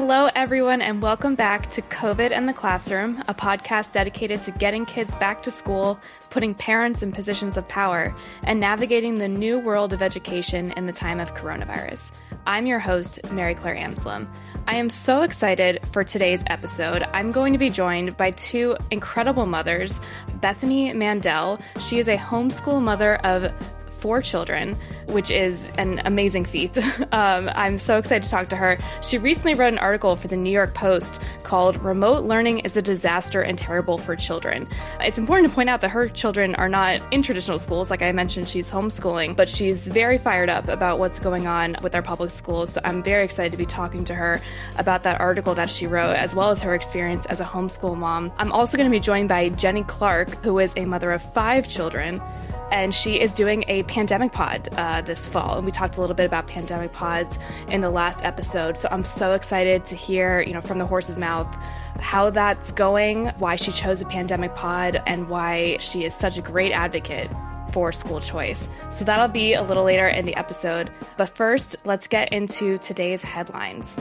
Hello, everyone, and welcome back to COVID and the Classroom, a podcast dedicated to getting kids back to school, putting parents in positions of power, and navigating the new world of education in the time of coronavirus. I'm your host, Mary Clare Amselem. I am so excited for today's episode. I'm going to be joined by two incredible mothers Bethany Mandel. She is a homeschool mother of four children, which is an amazing feat. um, I'm so excited to talk to her. She recently wrote an article for the New York Post called Remote Learning is a Disaster and Terrible for Children. It's important to point out that her children are not in traditional schools. Like I mentioned, she's homeschooling, but she's very fired up about what's going on with our public schools. So I'm very excited to be talking to her about that article that she wrote, as well as her experience as a homeschool mom. I'm also going to be joined by Jenny Clark, who is a mother of five children and she is doing a pandemic pod uh, this fall. And we talked a little bit about pandemic pods in the last episode. So I'm so excited to hear, you know, from the horse's mouth how that's going, why she chose a pandemic pod, and why she is such a great advocate for school choice. So that'll be a little later in the episode. But first, let's get into today's headlines.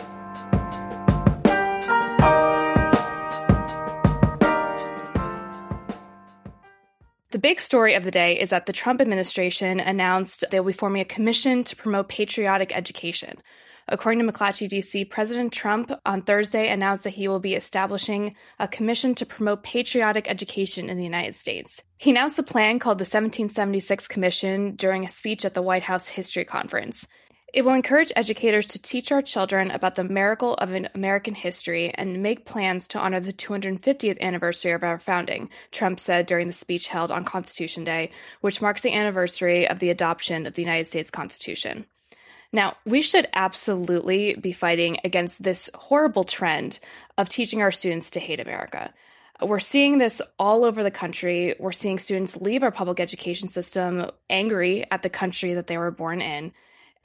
The big story of the day is that the Trump administration announced they'll be forming a commission to promote patriotic education. According to McClatchy DC, President Trump on Thursday announced that he will be establishing a commission to promote patriotic education in the United States. He announced the plan called the 1776 Commission during a speech at the White House History Conference. It will encourage educators to teach our children about the miracle of American history and make plans to honor the 250th anniversary of our founding, Trump said during the speech held on Constitution Day, which marks the anniversary of the adoption of the United States Constitution. Now, we should absolutely be fighting against this horrible trend of teaching our students to hate America. We're seeing this all over the country. We're seeing students leave our public education system angry at the country that they were born in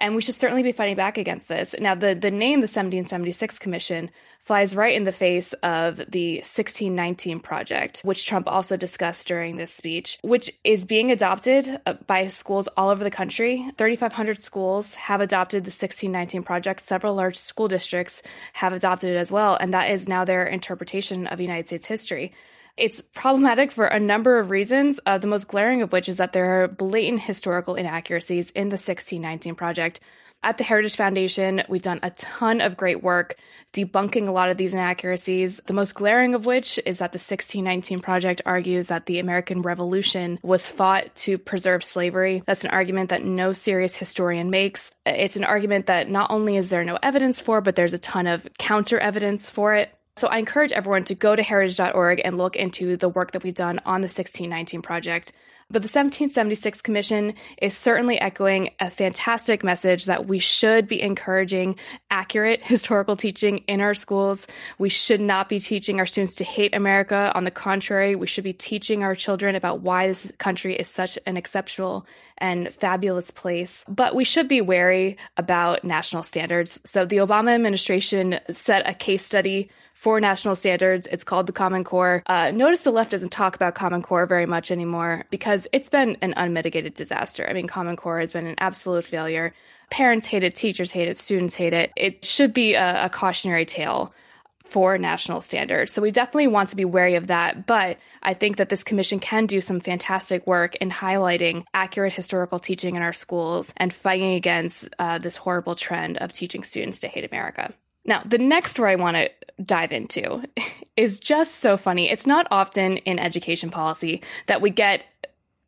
and we should certainly be fighting back against this. Now, the, the name, the 1776 Commission, flies right in the face of the 1619 Project, which Trump also discussed during this speech, which is being adopted uh, by schools all over the country. 3,500 schools have adopted the 1619 Project. Several large school districts have adopted it as well, and that is now their interpretation of United States history. It's problematic for a number of reasons, uh, the most glaring of which is that there are blatant historical inaccuracies in the 1619 project. At the Heritage Foundation, we've done a ton of great work debunking a lot of these inaccuracies. The most glaring of which is that the 1619 Project argues that the American Revolution was fought to preserve slavery. That's an argument that no serious historian makes. It's an argument that not only is there no evidence for, but there's a ton of counter evidence for it. So I encourage everyone to go to heritage.org and look into the work that we've done on the 1619 project. But the 1776 Commission is certainly echoing a fantastic message that we should be encouraging accurate historical teaching in our schools. We should not be teaching our students to hate America. On the contrary, we should be teaching our children about why this country is such an exceptional and fabulous place. But we should be wary about national standards. So the Obama administration set a case study for national standards. It's called the Common Core. Uh, notice the left doesn't talk about Common Core very much anymore because it's been an unmitigated disaster. I mean, Common Core has been an absolute failure. Parents hate it, teachers hate it, students hate it. It should be a, a cautionary tale for national standards. So we definitely want to be wary of that. But I think that this commission can do some fantastic work in highlighting accurate historical teaching in our schools and fighting against uh, this horrible trend of teaching students to hate America. Now, the next story I want to dive into is just so funny. It's not often in education policy that we get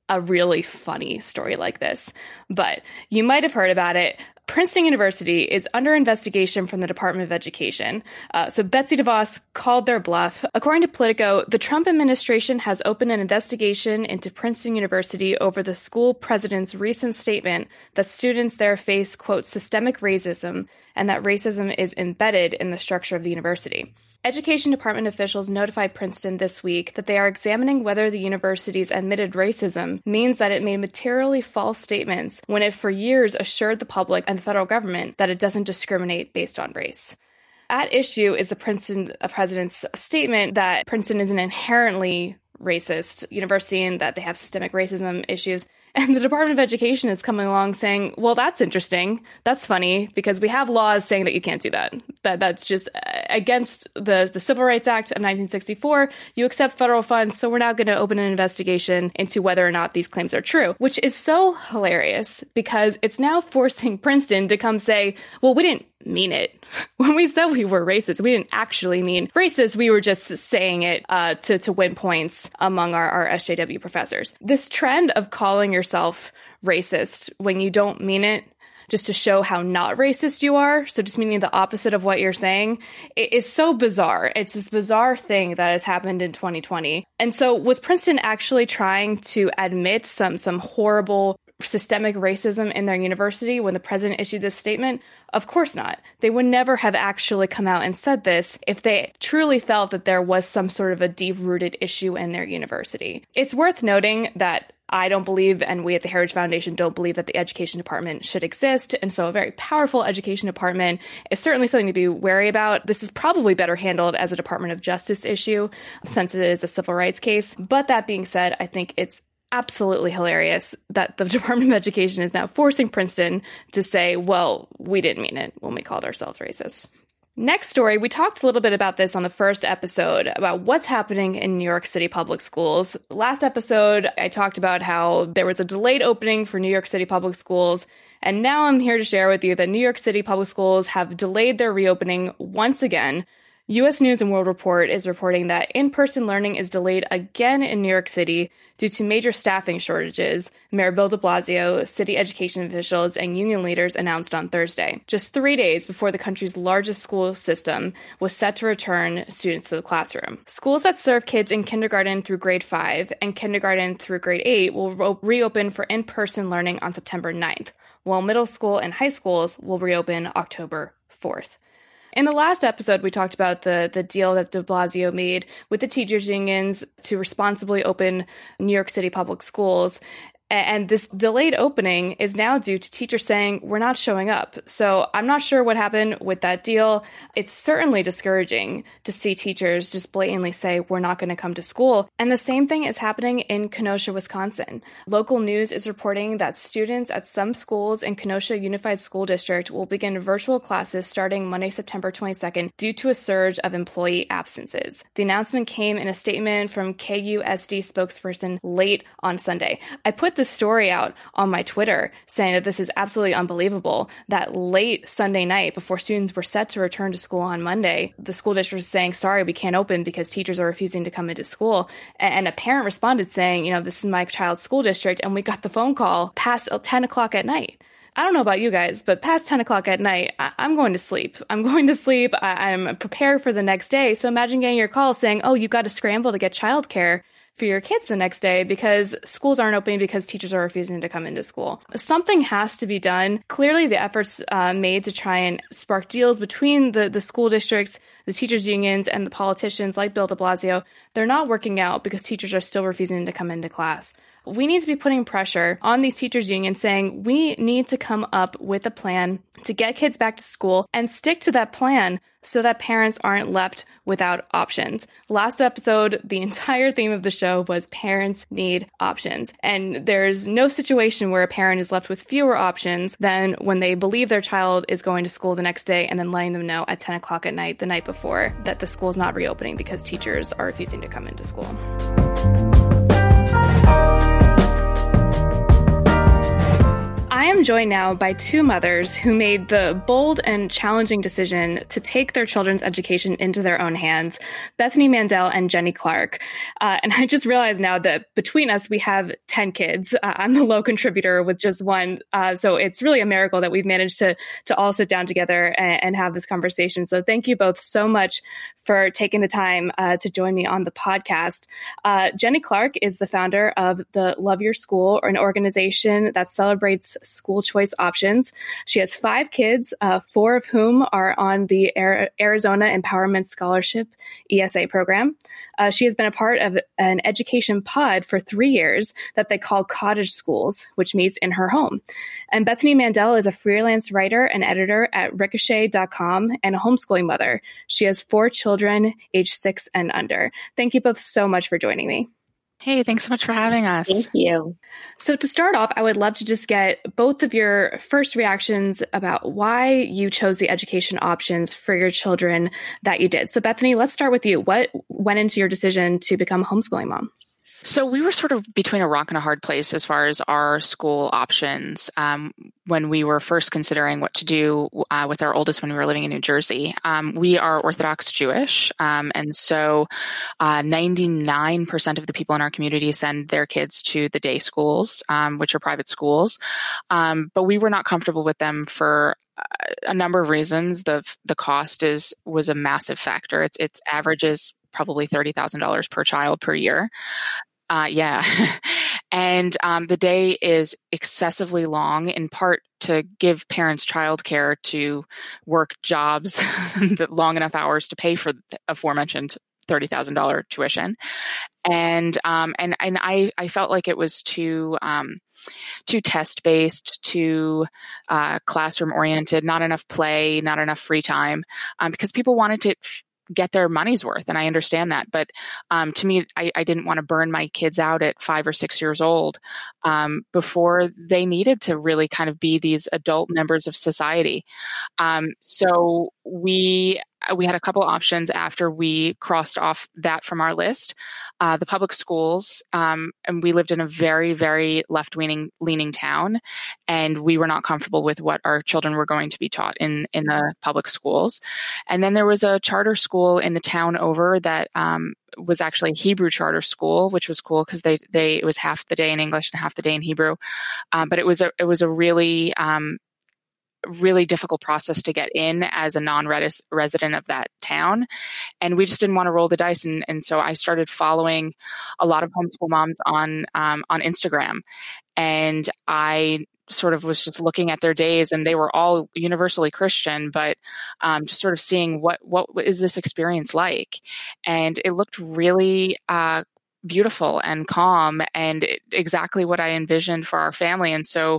a really funny story like this, but you might have heard about it. Princeton University is under investigation from the Department of Education. Uh, so Betsy DeVos called their bluff. According to Politico, the Trump administration has opened an investigation into Princeton University over the school president's recent statement that students there face, quote, systemic racism and that racism is embedded in the structure of the university. Education Department officials notified Princeton this week that they are examining whether the university's admitted racism means that it made materially false statements when it for years assured the public and the federal government that it doesn't discriminate based on race. At issue is the Princeton uh, president's statement that Princeton is an inherently racist university and that they have systemic racism issues. And the Department of Education is coming along saying, well, that's interesting. That's funny because we have laws saying that you can't do that. That that's just uh, against the, the Civil Rights Act of 1964. You accept federal funds. So we're now going to open an investigation into whether or not these claims are true, which is so hilarious because it's now forcing Princeton to come say, well, we didn't mean it. When we said we were racist, we didn't actually mean racist. We were just saying it uh, to, to win points among our, our SJW professors. This trend of calling yourself racist when you don't mean it just to show how not racist you are. So just meaning the opposite of what you're saying it is so bizarre. It's this bizarre thing that has happened in 2020. And so was Princeton actually trying to admit some some horrible systemic racism in their university when the president issued this statement? Of course not. They would never have actually come out and said this if they truly felt that there was some sort of a deep rooted issue in their university. It's worth noting that I don't believe, and we at the Heritage Foundation don't believe that the education department should exist. And so a very powerful education department is certainly something to be wary about. This is probably better handled as a Department of Justice issue since it is a civil rights case. But that being said, I think it's absolutely hilarious that the Department of Education is now forcing Princeton to say, well, we didn't mean it when we called ourselves racist. Next story, we talked a little bit about this on the first episode about what's happening in New York City public schools. Last episode, I talked about how there was a delayed opening for New York City public schools. And now I'm here to share with you that New York City public schools have delayed their reopening once again U.S. News and World Report is reporting that in person learning is delayed again in New York City due to major staffing shortages, Mayor Bill de Blasio, city education officials, and union leaders announced on Thursday, just three days before the country's largest school system was set to return students to the classroom. Schools that serve kids in kindergarten through grade 5 and kindergarten through grade 8 will re- reopen for in person learning on September 9th, while middle school and high schools will reopen October 4th. In the last episode, we talked about the the deal that De Blasio made with the teachers unions to responsibly open New York City public schools, and this delayed opening is now due to teachers saying, we're not showing up. So I'm not sure what happened with that deal. It's certainly discouraging to see teachers just blatantly say, we're not going to come to school. And the same thing is happening in Kenosha, Wisconsin. Local news is reporting that students at some schools in Kenosha Unified School District will begin virtual classes starting Monday, September 22nd due to a surge of employee absences. The announcement came in a statement from KUSD spokesperson late on Sunday. I put put the story out on my Twitter saying that this is absolutely unbelievable that late Sunday night before students were set to return to school on Monday, the school district was saying, sorry, we can't open because teachers are refusing to come into school. And a parent responded saying, you know, this is my child's school district. And we got the phone call past 10 o'clock at night. I don't know about you guys, but past 10 o'clock at night, I- am going to sleep. I'm going to sleep. I- am prepared for the next day. So imagine getting your call saying, oh, you got to scramble to get childcare for your kids the next day because schools aren't opening because teachers are refusing to come into school. Something has to be done. Clearly, the efforts uh, made to try and spark deals between the, the school districts, the teachers' unions, and the politicians like Bill de Blasio, they're not working out because teachers are still refusing to come into class. We need to be putting pressure on these teachers' unions saying we need to come up with a plan to get kids back to school and stick to that plan so that parents aren't left without options. Last episode, the entire theme of the show was parents need options. And there's no situation where a parent is left with fewer options than when they believe their child is going to school the next day and then letting them know at 10 o'clock at night the night before that the school is not reopening because teachers are refusing to come into school. I am joined now by two mothers who made the bold and challenging decision to take their children's education into their own hands Bethany Mandel and Jenny Clark. Uh, and I just realized now that between us, we have 10 kids. Uh, I'm the low contributor with just one. Uh, so it's really a miracle that we've managed to, to all sit down together and, and have this conversation. So thank you both so much for taking the time uh, to join me on the podcast. Uh, Jenny Clark is the founder of the Love Your School, an organization that celebrates school choice options. She has five kids, uh, four of whom are on the Arizona Empowerment Scholarship ESA program. Uh, she has been a part of an education pod for three years that they call Cottage Schools, which meets in her home. And Bethany Mandel is a freelance writer and editor at ricochet.com and a homeschooling mother. She has four children, age six and under. Thank you both so much for joining me. Hey, thanks so much for having us. Thank you. So, to start off, I would love to just get both of your first reactions about why you chose the education options for your children that you did. So, Bethany, let's start with you. What went into your decision to become a homeschooling mom? So we were sort of between a rock and a hard place as far as our school options um, when we were first considering what to do uh, with our oldest when we were living in New Jersey. Um, we are Orthodox Jewish, um, and so uh, 99% of the people in our community send their kids to the day schools, um, which are private schools. Um, but we were not comfortable with them for a number of reasons. The the cost is was a massive factor. It's it's averages probably $30,000 per child per year. Uh, yeah. and um, the day is excessively long, in part to give parents childcare to work jobs that long enough hours to pay for the aforementioned thirty thousand dollar tuition, and um, and and I I felt like it was too um, too test based, too uh, classroom oriented, not enough play, not enough free time, um, because people wanted to get their money's worth. And I understand that. But um, to me, I, I, didn't want to burn my kids out at five or six years old um, before they needed to really kind of be these adult members of society. Um, so we we had a couple options after we crossed off that from our list. Uh, the public schools, um, and we lived in a very, very left leaning leaning town, and we were not comfortable with what our children were going to be taught in in the public schools. And then there was a charter school in the town over that um, was actually a Hebrew charter school, which was cool because they they it was half the day in English and half the day in Hebrew. Um, but it was a it was a really um, really difficult process to get in as a non-resident of that town. And we just didn't want to roll the dice and, and so i started following a lot of homeschool moms on um, on instagram. And i sort of was just looking at their days and they were all universally christian but um, just sort of seeing what what is this experience like? And it looked really uh, beautiful and calm and exactly what I envisioned for our family. And so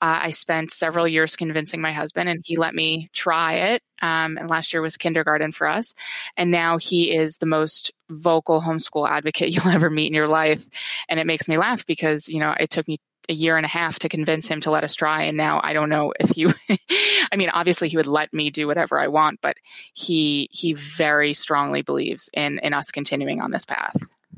uh, I spent several years convincing my husband, and he let me try it. Um, and last year was kindergarten for us. And now he is the most vocal homeschool advocate you'll ever meet in your life. And it makes me laugh because, you know, it took me a year and a half to convince him to let us try and now i don't know if he i mean obviously he would let me do whatever i want but he he very strongly believes in in us continuing on this path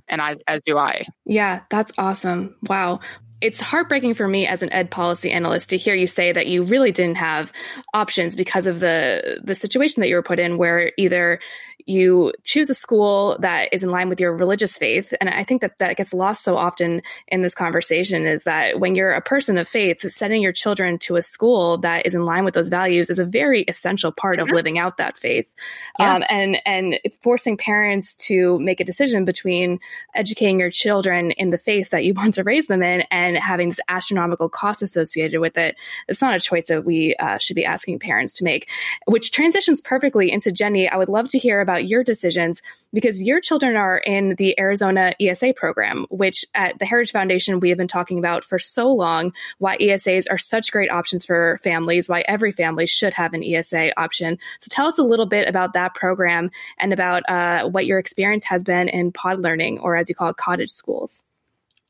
and as, as do I. Yeah, that's awesome. Wow. It's heartbreaking for me as an ed policy analyst to hear you say that you really didn't have options because of the the situation that you were put in where either you choose a school that is in line with your religious faith and i think that that gets lost so often in this conversation is that when you're a person of faith sending your children to a school that is in line with those values is a very essential part mm-hmm. of living out that faith yeah. um, and and forcing parents to make a decision between educating your children in the faith that you want to raise them in and having this astronomical cost associated with it it's not a choice that we uh, should be asking parents to make which transitions perfectly into jenny i would love to hear about about your decisions because your children are in the Arizona ESA program, which at the Heritage Foundation we have been talking about for so long why ESAs are such great options for families, why every family should have an ESA option. So tell us a little bit about that program and about uh, what your experience has been in pod learning, or as you call it, cottage schools.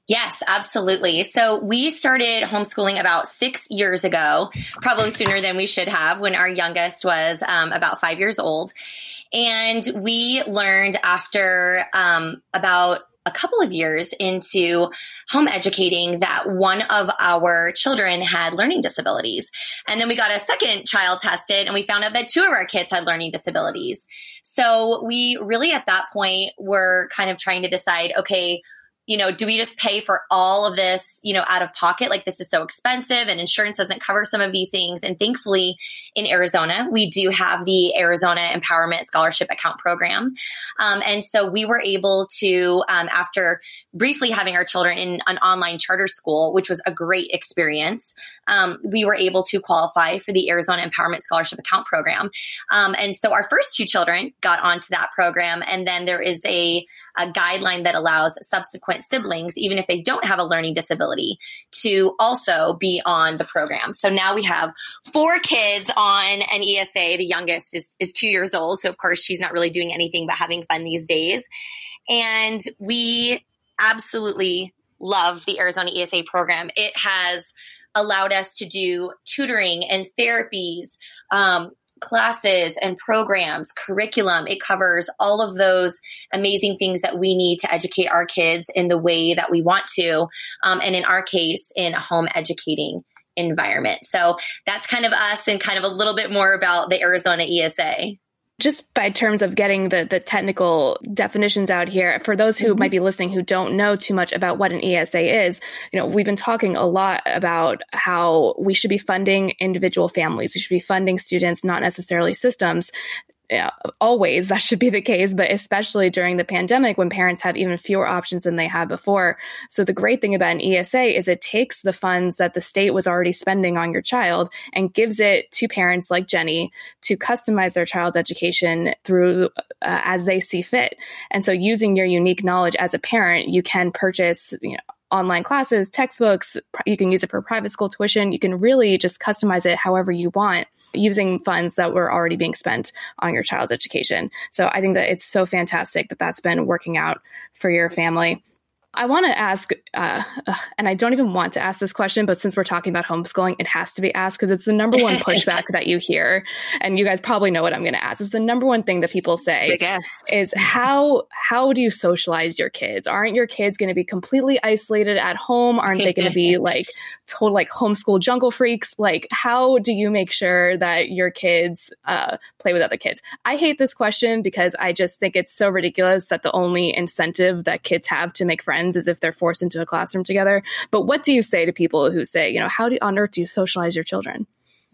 Yes, absolutely. So we started homeschooling about six years ago, probably sooner than we should have when our youngest was um, about five years old. And we learned after um, about a couple of years into home educating that one of our children had learning disabilities. And then we got a second child tested and we found out that two of our kids had learning disabilities. So we really at that point were kind of trying to decide, okay, you know, do we just pay for all of this, you know, out of pocket? Like this is so expensive and insurance doesn't cover some of these things. And thankfully in Arizona, we do have the Arizona Empowerment Scholarship Account Program. Um, and so we were able to, um, after briefly having our children in an online charter school, which was a great experience, um, we were able to qualify for the Arizona Empowerment Scholarship Account Program. Um, and so our first two children got onto that program. And then there is a, a guideline that allows subsequent subsequent siblings, even if they don't have a learning disability, to also be on the program. So now we have four kids on an ESA. The youngest is, is two years old. So, of course, she's not really doing anything but having fun these days. And we absolutely love the Arizona ESA program. It has allowed us to do tutoring and therapies, um, classes and programs, curriculum. It covers all of those amazing things that we need to educate our kids in the way that we want to. Um, and in our case, in a home educating environment. So that's kind of us and kind of a little bit more about the Arizona ESA just by terms of getting the the technical definitions out here for those who mm-hmm. might be listening who don't know too much about what an ESA is you know we've been talking a lot about how we should be funding individual families we should be funding students not necessarily systems yeah, always that should be the case, but especially during the pandemic when parents have even fewer options than they had before. So the great thing about an ESA is it takes the funds that the state was already spending on your child and gives it to parents like Jenny to customize their child's education through uh, as they see fit. And so using your unique knowledge as a parent, you can purchase, you know, online classes, textbooks. You can use it for private school tuition. You can really just customize it however you want using funds that were already being spent on your child's education. So I think that it's so fantastic that that's been working out for your family. I want to ask, uh, and I don't even want to ask this question, but since we're talking about homeschooling, it has to be asked because it's the number one pushback that you hear, and you guys probably know what I'm going to ask. It's the number one thing that people say is how how do you socialize your kids? Aren't your kids going to be completely isolated at home? Aren't they going to be like total like homeschool jungle freaks? Like, how do you make sure that your kids uh, play with other kids? I hate this question because I just think it's so ridiculous that the only incentive that kids have to make friends friends as if they're forced into a classroom together. But what do you say to people who say, you know, how do, on earth do you socialize your children?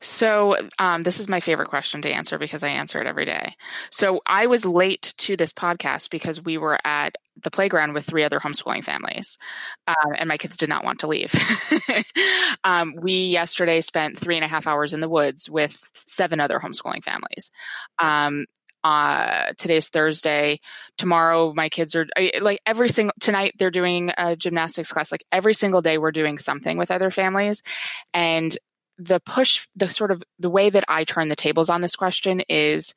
So, um, this is my favorite question to answer because I answer it every day. So, I was late to this podcast because we were at the playground with three other homeschooling families, uh, and my kids did not want to leave. um, we yesterday spent three and a half hours in the woods with seven other homeschooling families. Um, uh, today's Thursday. Tomorrow, my kids are like every single tonight. They're doing a gymnastics class. Like every single day, we're doing something with other families, and the push, the sort of the way that I turn the tables on this question is,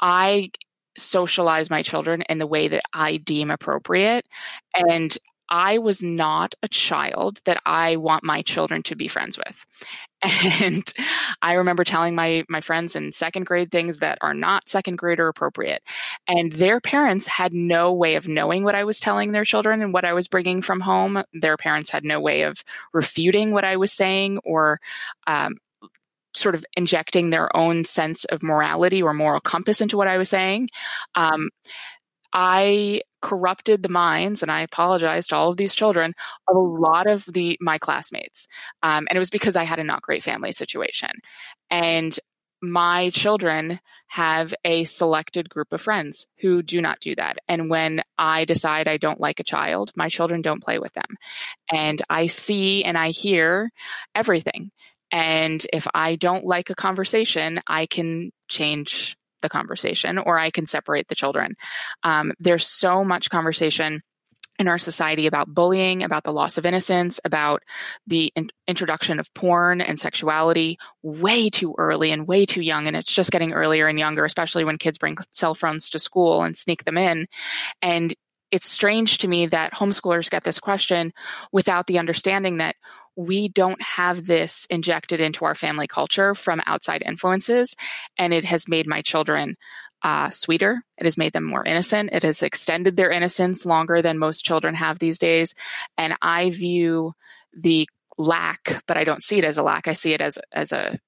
I socialize my children in the way that I deem appropriate, and I was not a child that I want my children to be friends with. And I remember telling my my friends in second grade things that are not second grade or appropriate. And their parents had no way of knowing what I was telling their children and what I was bringing from home. Their parents had no way of refuting what I was saying or um, sort of injecting their own sense of morality or moral compass into what I was saying. Um, I corrupted the minds, and I apologize to all of these children, of a lot of the my classmates. Um, and it was because I had a not great family situation. And my children have a selected group of friends who do not do that. And when I decide I don't like a child, my children don't play with them. And I see and I hear everything. And if I don't like a conversation, I can change the conversation or I can separate the children. Um, there's so much conversation in our society about bullying, about the loss of innocence, about the in- introduction of porn and sexuality way too early and way too young. And it's just getting earlier and younger, especially when kids bring cell phones to school and sneak them in. And it's strange to me that homeschoolers get this question without the understanding that we don't have this injected into our family culture from outside influences. And it has made my children uh, sweeter. It has made them more innocent. It has extended their innocence longer than most children have these days. And I view the lack, but I don't see it as a lack. I see it as, as a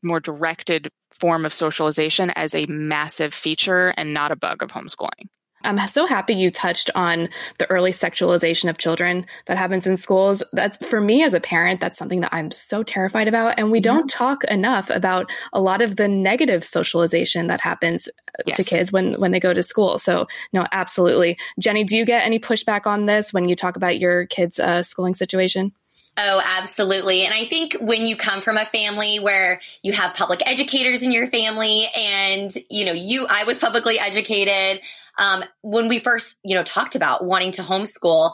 more directed form of socialization as a massive feature and not a bug of homeschooling. I'm so happy you touched on the early sexualization of children that happens in schools. That's for me as a parent, that's something that I'm so terrified about. And we mm-hmm. don't talk enough about a lot of the negative socialization that happens uh, yes. to kids when, when they go to school. So, no, absolutely. Jenny, do you get any pushback on this when you talk about your kids' uh, schooling situation? Oh, absolutely. And I think when you come from a family where you have public educators in your family and, you know, you, I was publicly educated. Um, when we first, you know, talked about wanting to homeschool,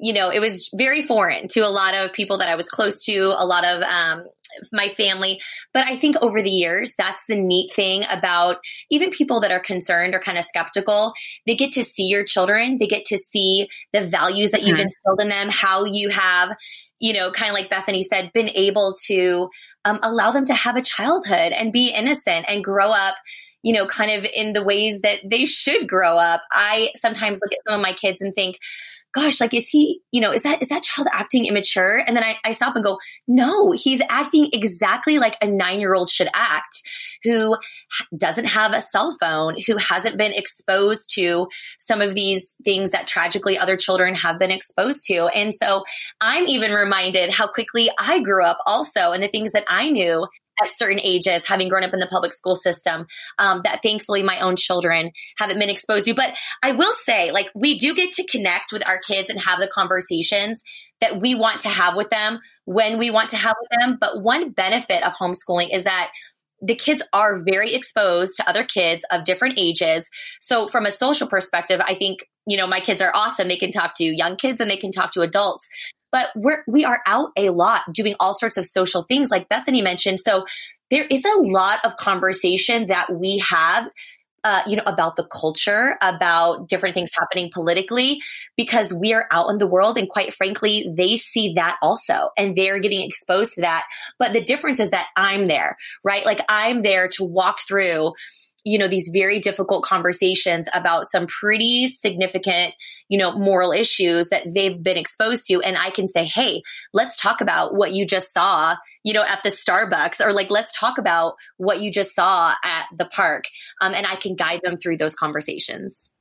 you know, it was very foreign to a lot of people that I was close to, a lot of, um, my family. But I think over the years, that's the neat thing about even people that are concerned or kind of skeptical. They get to see your children, they get to see the values that you've mm-hmm. instilled in them, how you have, you know, kind of like Bethany said, been able to um, allow them to have a childhood and be innocent and grow up you know, kind of in the ways that they should grow up. I sometimes look at some of my kids and think, gosh, like, is he, you know, is that, is that child acting immature? And then I, I stop and go, no, he's acting exactly like a nine year old should act who doesn't have a cell phone, who hasn't been exposed to some of these things that tragically other children have been exposed to. And so I'm even reminded how quickly I grew up also and the things that I knew at certain ages, having grown up in the public school system, um, that thankfully my own children haven't been exposed to. But I will say, like, we do get to connect with our kids and have the conversations that we want to have with them when we want to have with them. But one benefit of homeschooling is that the kids are very exposed to other kids of different ages. So from a social perspective, I think, you know, my kids are awesome. They can talk to young kids and they can talk to adults but we're, we are out a lot doing all sorts of social things like Bethany mentioned. So there is a lot of conversation that we have uh, you know, about the culture, about different things happening politically, because we are out in the world. And quite frankly, they see that also and they're getting exposed to that. But the difference is that I'm there, right? Like I'm there to walk through you know these very difficult conversations about some pretty significant you know moral issues that they've been exposed to and i can say hey let's talk about what you just saw you know at the starbucks or like let's talk about what you just saw at the park um, and i can guide them through those conversations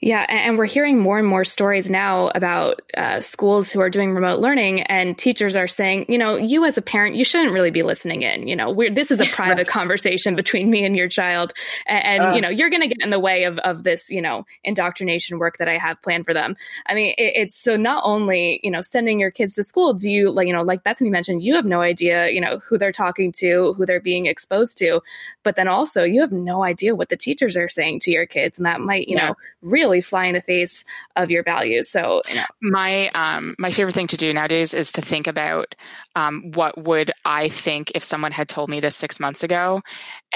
yeah, and we're hearing more and more stories now about uh, schools who are doing remote learning, and teachers are saying, you know, you as a parent, you shouldn't really be listening in. You know, this is a private conversation between me and your child, and, and uh, you know, you're going to get in the way of of this, you know, indoctrination work that I have planned for them. I mean, it, it's so not only you know sending your kids to school, do you like you know, like Bethany mentioned, you have no idea, you know, who they're talking to, who they're being exposed to, but then also you have no idea what the teachers are saying to your kids, and that might you yeah. know really fly in the face of your values. So, you know. my um, my favorite thing to do nowadays is to think about um, what would I think if someone had told me this six months ago,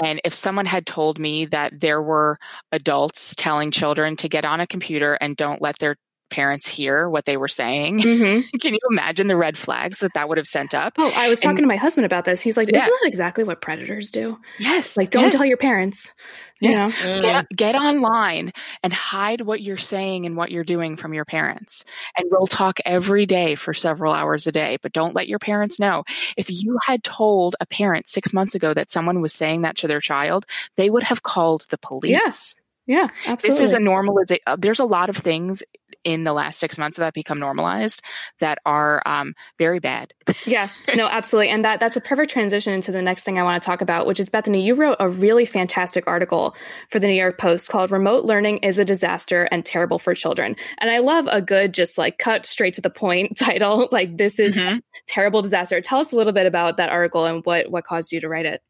and if someone had told me that there were adults telling children to get on a computer and don't let their parents hear what they were saying. Mm-hmm. Can you imagine the red flags that that would have sent up? Oh, I was talking and, to my husband about this. He's like, "Isn't yeah. that exactly what predators do?" Yes, like don't yes. tell your parents. You yeah. know, mm. get, get online and hide what you're saying and what you're doing from your parents. And we'll talk every day for several hours a day, but don't let your parents know. If you had told a parent six months ago that someone was saying that to their child, they would have called the police. Yes. Yeah, absolutely. This is a normalization. Uh, there's a lot of things in the last six months that become normalized that are um, very bad. yeah, no, absolutely, and that that's a perfect transition into the next thing I want to talk about, which is Bethany. You wrote a really fantastic article for the New York Post called "Remote Learning is a Disaster and Terrible for Children," and I love a good, just like cut straight to the point title. Like this is mm-hmm. terrible disaster. Tell us a little bit about that article and what what caused you to write it.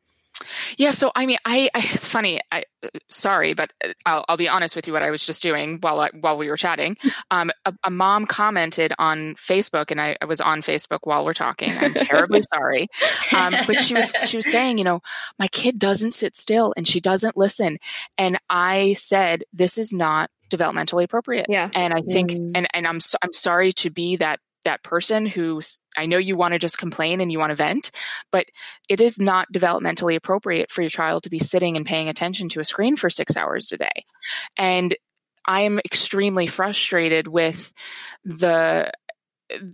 Yeah, so I mean, I, I it's funny. I sorry, but uh, I'll, I'll, be honest with you. What I was just doing while I, while we were chatting, um, a, a, mom commented on Facebook, and I, I, was on Facebook while we're talking. I'm terribly sorry, um, but she was she was saying, you know, my kid doesn't sit still and she doesn't listen, and I said, this is not developmentally appropriate. Yeah, and I think, mm. and and I'm so, I'm sorry to be that that person who I know you want to just complain and you want to vent, but it is not developmentally appropriate for your child to be sitting and paying attention to a screen for six hours a day. And I am extremely frustrated with the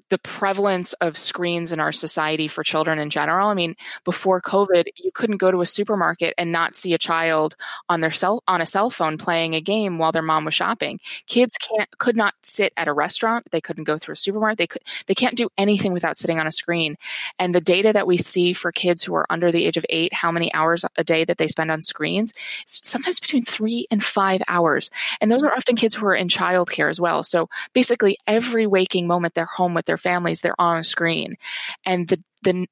the prevalence of screens in our society for children in general. I mean, before COVID, you couldn't go to a supermarket and not see a child on their cell on a cell phone playing a game while their mom was shopping. Kids can't could not sit at a restaurant. They couldn't go through a supermarket. They could they can't do anything without sitting on a screen. And the data that we see for kids who are under the age of eight, how many hours a day that they spend on screens, sometimes between three and five hours. And those are often kids who are in childcare as well. So basically, every waking moment they're home home with their families, they're on a screen. And the, the,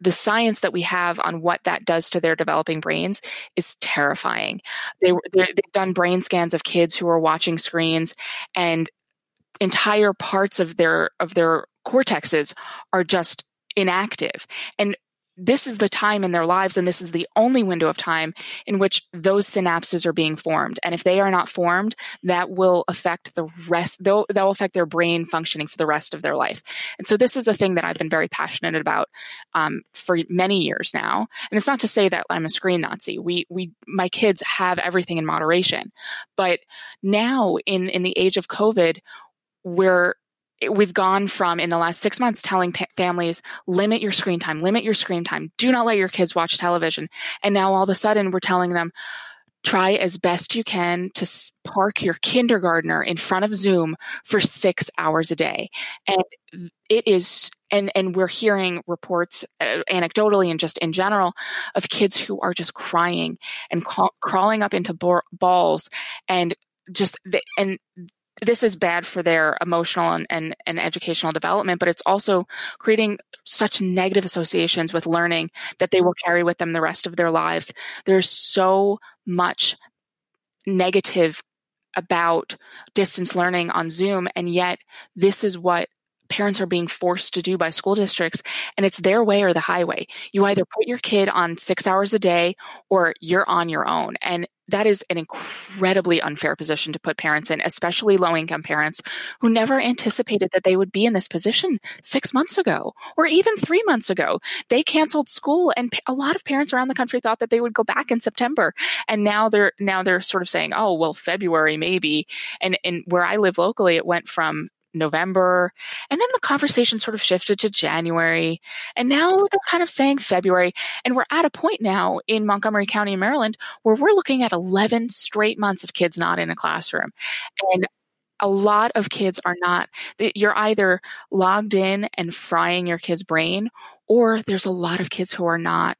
the science that we have on what that does to their developing brains is terrifying. They, they've done brain scans of kids who are watching screens and entire parts of their, of their cortexes are just inactive. And this is the time in their lives and this is the only window of time in which those synapses are being formed. And if they are not formed that will affect the rest they'll, that will affect their brain functioning for the rest of their life. And so this is a thing that i've been very passionate about um, for many years now. And it's not to say that i'm a screen nazi. We we my kids have everything in moderation. But now in in the age of covid we're we've gone from in the last six months telling pa- families limit your screen time limit your screen time. Do not let your kids watch television. And now all of a sudden we're telling them try as best you can to park your kindergartner in front of zoom for six hours a day. And it is and and we're hearing reports uh, anecdotally and just in general of kids who are just crying and ca- crawling up into balls and just the, and this is bad for their emotional and, and, and, educational development, but it's also creating such negative associations with learning that they will carry with them the rest of their lives. There's so much negative about distance learning on Zoom, and yet this is what parents are being forced to do by school districts and it's their way or the highway you either put your kid on six hours a day or you're on your own and that is an incredibly unfair position to put parents in, especially low income parents who never anticipated that they would be in this position six months ago or even three months ago. They canceled school and a lot of parents around the country thought that they would go back in September. And now they're, now they're sort of saying, oh, well, February maybe. And, and where I live locally, it went from November. And then the conversation sort of shifted to January. And now they're kind of saying February. And we're at a point now in Montgomery County, Maryland, where we're looking at 11 straight months of kids not in a classroom. And a lot of kids are not you're either logged in and frying your kid's brain or there's a lot of kids who are not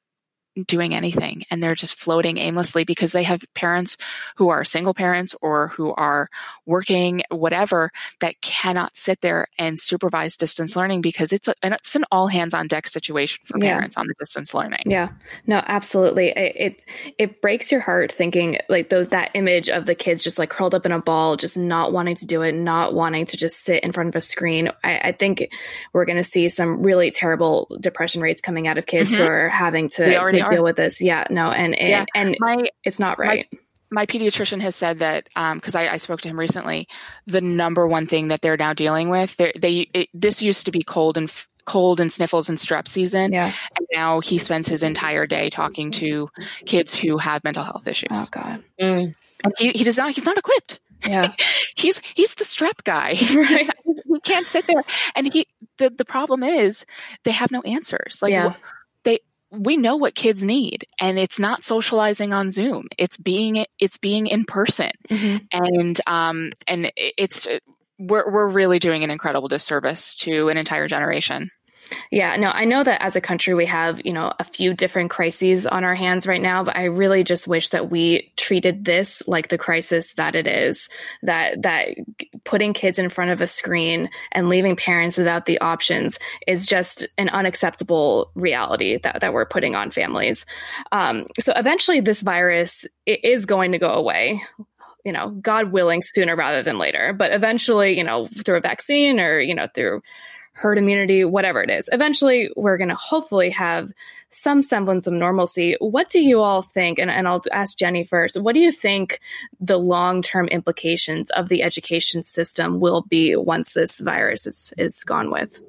doing anything and they're just floating aimlessly because they have parents who are single parents or who are working whatever that cannot sit there and supervise distance learning because it's, a, it's an all hands on deck situation for parents yeah. on the distance learning yeah no absolutely it, it, it breaks your heart thinking like those that image of the kids just like curled up in a ball just not wanting to do it not wanting to just sit in front of a screen i, I think we're going to see some really terrible depression rates coming out of kids mm-hmm. who are having to are. deal with this. Yeah, no, and and, yeah. and my, it's not right. My, my pediatrician has said that because um, I, I, spoke to him recently, the number one thing that they're now dealing with, they it, this used to be cold and f- cold and sniffles and strep season, yeah. and now he spends his entire day talking to kids who have mental health issues. Oh God, mm. and he, he does not. He's not equipped. Yeah, he's he's the strep guy. Right. Not, he can't sit there, and he the the problem is they have no answers. Like yeah we know what kids need and it's not socializing on zoom. It's being it's being in person. Mm-hmm. and um and it's we're, we're really doing an incredible disservice to an entire generation yeah, no, I know that as a country we have, you know, a few different crises on our hands right now, but I really just wish that we treated this like the crisis that it is. That that putting kids in front of a screen and leaving parents without the options is just an unacceptable reality that, that we're putting on families. Um, so eventually this virus is going to go away you know, God willing, sooner rather than later. But eventually, you know, through a vaccine or, you know, through herd immunity, whatever it is. Eventually, we're going to hopefully have some semblance of normalcy. What do you all think? And, and I'll ask Jenny first. What do you think the long term implications of the education system will be once this virus is, is gone with?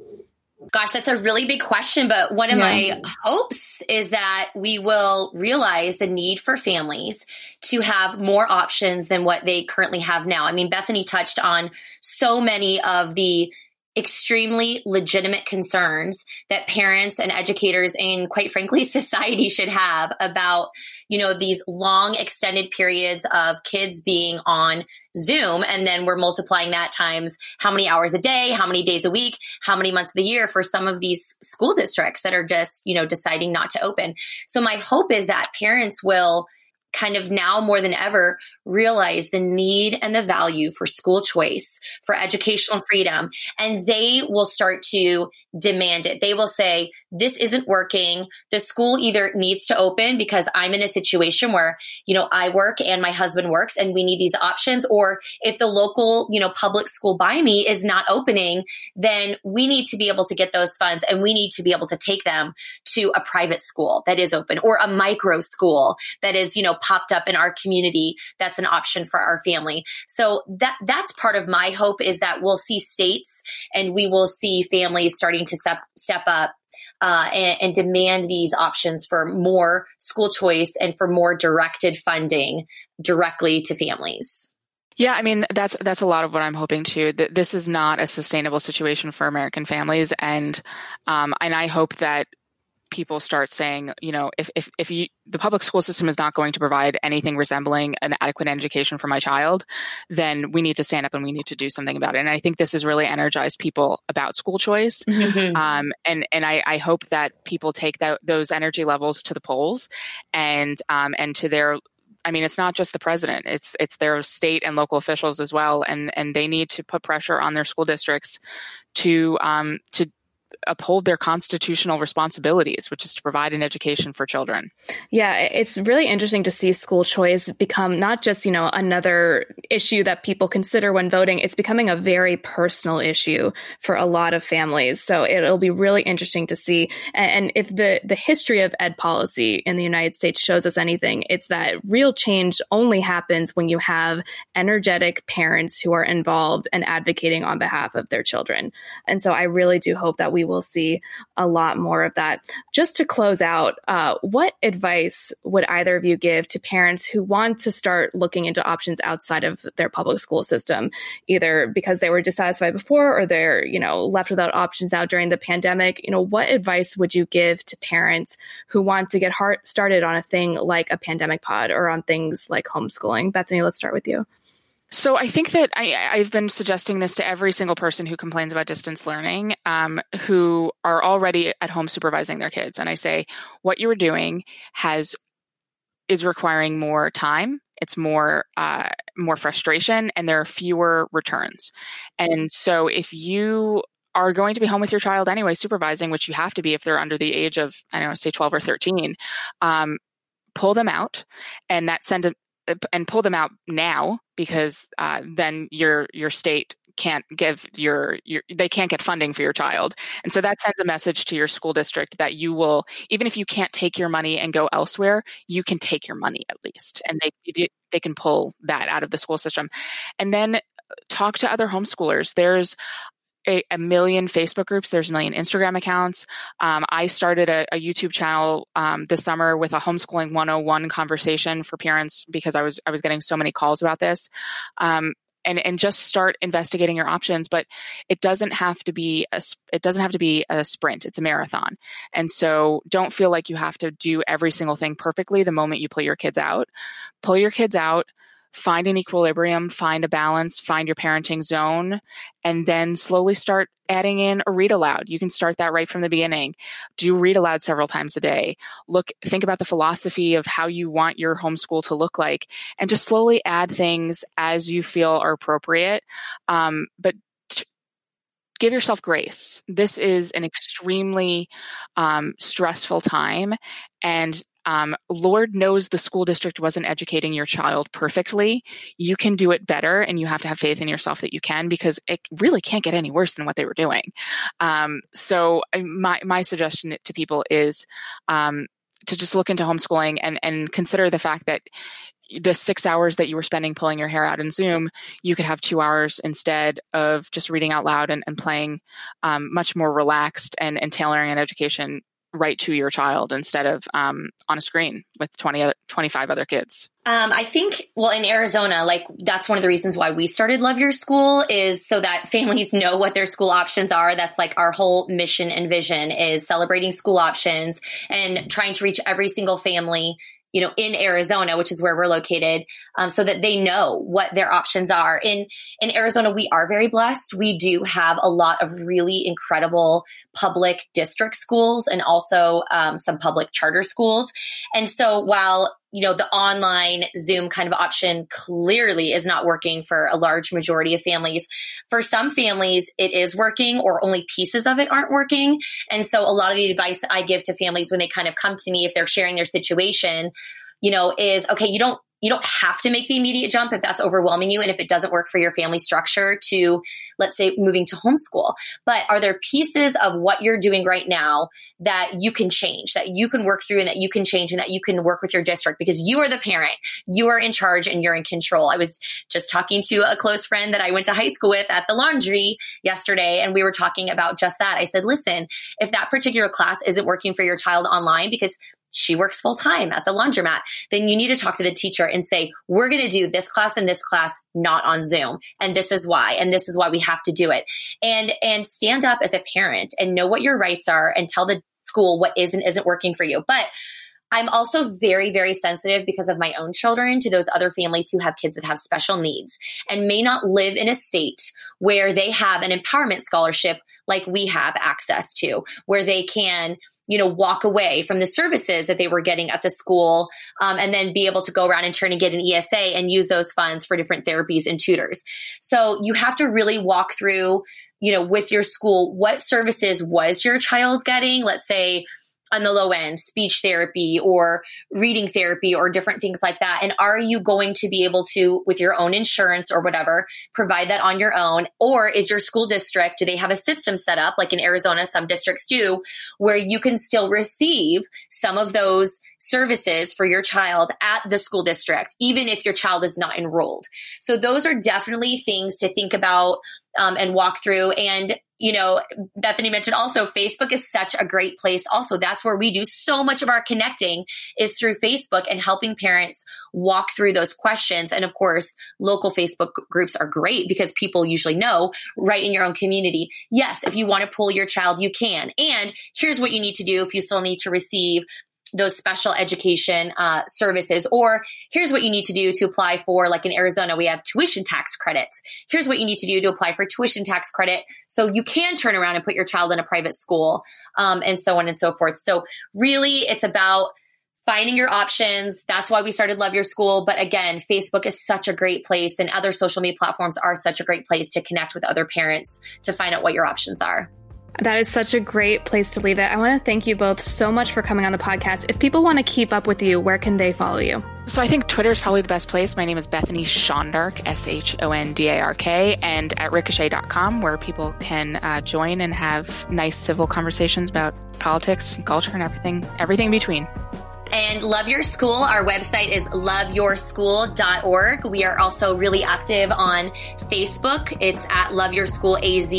Gosh, that's a really big question. But one of yeah. my hopes is that we will realize the need for families to have more options than what they currently have now. I mean, Bethany touched on so many of the extremely legitimate concerns that parents and educators and quite frankly society should have about you know these long extended periods of kids being on zoom. And then we're multiplying that times how many hours a day how many days a week how many months of the year for some of these school districts that are just you know deciding not to open. So my hope is that parents will kind of now more than ever realize the need and the value for school choice, for educational freedom, and they will start to demand it. They will say, this isn't working. The school either needs to open because I'm in a situation where, you know, I work and my husband works and we need these options. Or if the local, you know, public school by me is not opening, then we need to be able to get those funds and we need to be able to take them to a private school that is open or a micro school that is, you know, popped up in our community that's an option for our family. So that that's part of my hope is that we'll see states and we will see families starting to step step up uh, and, and, demand these options for more school choice and for more directed funding directly to families. Yeah, I mean that's that's a lot of what I'm hoping to. That this is not a sustainable situation for American families, and um, and I hope that people start saying, you know, if, if, if you, the public school system is not going to provide anything resembling an adequate education for my child, then we need to stand up and we need to do something about it. And I think this has really energized people about school choice. Mm-hmm. Um, and, and I, I, hope that people take that, those energy levels to the polls and, um, and to their, I mean, it's not just the president; it's it's their state and local officials as well, and and they need to put pressure on their school districts to um, to uphold their constitutional responsibilities, which is to provide an education for children. Yeah, it's really interesting to see school choice become not just, you know, another issue that people consider when voting. It's becoming a very personal issue for a lot of families. So it'll be really interesting to see. And if the, the history of ed policy in the United States shows us anything, it's that real change only happens when you have energetic parents who are involved and advocating on behalf of their children. And so I really do hope that we will see a lot more of that. Just to close out, uh, what advice would either of you give to parents who want to start looking into options outside of their public school system, either because they were dissatisfied before or they're, you know, left without options out during the pandemic? You know, what advice would you give to parents who want to get heart started on a thing like a pandemic pod or on things like homeschooling? Bethany, let's start with you. So I think that I, have been suggesting this to every single person who complains about distance learning, um, who are already at home supervising their kids, and I say what you are doing has is requiring more time. It's more uh, more frustration, and there are fewer returns. And so if you are going to be home with your child anyway, supervising, which you have to be if they're under the age of I don't know, say twelve or thirteen. Um, pull them out and that send a, and pull them out now because uh, then your your state can't give your, your they can't get funding for your child. And so that sends a message to your school district that you will even if you can't take your money and go elsewhere you can take your money at least. And they they can pull that out of the school system. And then talk to other homeschoolers. There's a, a, million Facebook groups. There's a million Instagram accounts. Um, I started a, a YouTube channel um, this summer with a homeschooling 101 conversation for parents because I was I was getting so many calls about this. Um, and, and just start investigating your options but it doesn't have to be a it doesn't have to be a sprint it's a marathon and so don't feel like you have to do every single thing perfectly the moment you pull your kids out pull your kids out find an equilibrium, find a balance, find your parenting zone, and then slowly start adding in a read aloud. You can start that right from the beginning. Do read aloud several times a day. Look, think about the philosophy of how you want your homeschool to look like, and just slowly add things as you feel are appropriate. Um, but give yourself grace. This is an extremely um, stressful time, and um, Lord knows the school district wasn't educating your child perfectly. You can do it better, and you have to have faith in yourself that you can because it really can't get any worse than what they were doing. Um, so, my my suggestion to people is um, to just look into homeschooling and and consider the fact that the six hours that you were spending pulling your hair out in Zoom, you could have two hours instead of just reading out loud and, and playing um, much more relaxed and, and tailoring an education right to your child instead of um, on a screen with 20 other, 25 other kids. Um, i think well in arizona like that's one of the reasons why we started love your school is so that families know what their school options are. That's like our whole mission and vision is celebrating school options and trying to reach every single family you know, in Arizona, which is where we're located, um, so that they know what their options are. In in Arizona, we are very blessed. We do have a lot of really incredible public district schools and also um, some public charter schools. And so while you know, the online Zoom kind of option clearly is not working for a large majority of families. For some families, it is working or only pieces of it aren't working. And so a lot of the advice I give to families when they kind of come to me, if they're sharing their situation, you know, is okay, you don't you don't have to make the immediate jump if that's overwhelming you and if it doesn't work for your family structure to let's say moving to homeschool. But are there pieces of what you're doing right now that you can change that you can work through and that you can change and that you can work with your district? Because you are the parent. You are in charge and you're in control. I was just talking to a close friend that i went to high school with at the laundry yesterday and we were talking about just that. I said listen if that particular class isn't working for your child online because she works full time at the laundromat, then you need to talk to the teacher and say, we're going to do this class and this class not on Zoom. And this is why. And this is why we have to do it. And, and stand up as a parent and know what your rights are and tell the school what is and isn't working for you. But I'm also very, very sensitive because of my own children to those other families who have kids that have special needs and may not live in a state where they have an empowerment scholarship like we have access to, where they can you know, walk away from the services that they were getting at the school um, and then be able to go around and turn and get an ESA and use those funds for different therapies and tutors. So you have to really walk through, you know, with your school, what services was your child getting? Let's say, on the low end, speech therapy or reading therapy or different things like that? And are you going to be able to, with your own insurance or whatever, provide that on your own? Or is your school district, do they have a system set up, like in Arizona, some districts do, where you can still receive some of those services for your child at the school district, even if your child is not enrolled? So those are definitely things to think about um, and walk through. And you know, Bethany mentioned also Facebook is such a great place. Also, that's where we do so much of our connecting is through Facebook and helping parents walk through those questions. And of course, local Facebook groups are great because people usually know right in your own community. Yes, if you want to pull your child, you can. And here's what you need to do if you still need to receive those special education uh, services. Or here's what you need to do to apply for, like in Arizona, we have tuition tax credits. Here's what you need to do to apply for tuition tax credit. So you can turn around and put your child in a private school um, and so on and so forth. So really, it's about finding your options. That's why we started Love Your School. But again, Facebook is such a great place and other social media platforms are such a great place to connect with other parents to find out what your options are. That is such a great place to leave it. I want to thank you both so much for coming on the podcast. If people want to keep up with you, where can they follow you? So I think Twitter is probably the best place. My name is Bethany Shondark, S H O N D A R K, and at ricochet.com, where people can uh, join and have nice civil conversations about politics and culture and everything, everything in between. And Love Your School, our website is loveyourschool.org. We are also really active on Facebook. It's at Love Your School AZ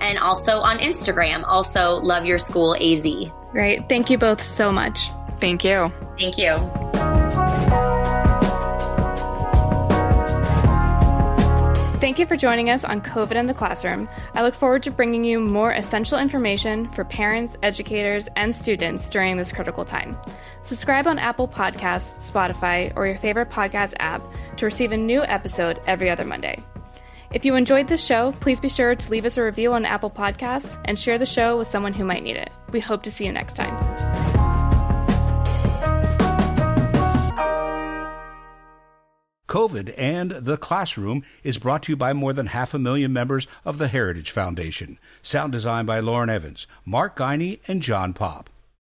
and also on Instagram, also Love Your School AZ. Great. Thank you both so much. Thank you. Thank you. Thank you for joining us on COVID in the Classroom. I look forward to bringing you more essential information for parents, educators, and students during this critical time. Subscribe on Apple Podcasts, Spotify, or your favorite podcast app to receive a new episode every other Monday. If you enjoyed this show, please be sure to leave us a review on Apple Podcasts and share the show with someone who might need it. We hope to see you next time. COVID and the Classroom is brought to you by more than half a million members of the Heritage Foundation. Sound design by Lauren Evans, Mark Geiger, and John Popp.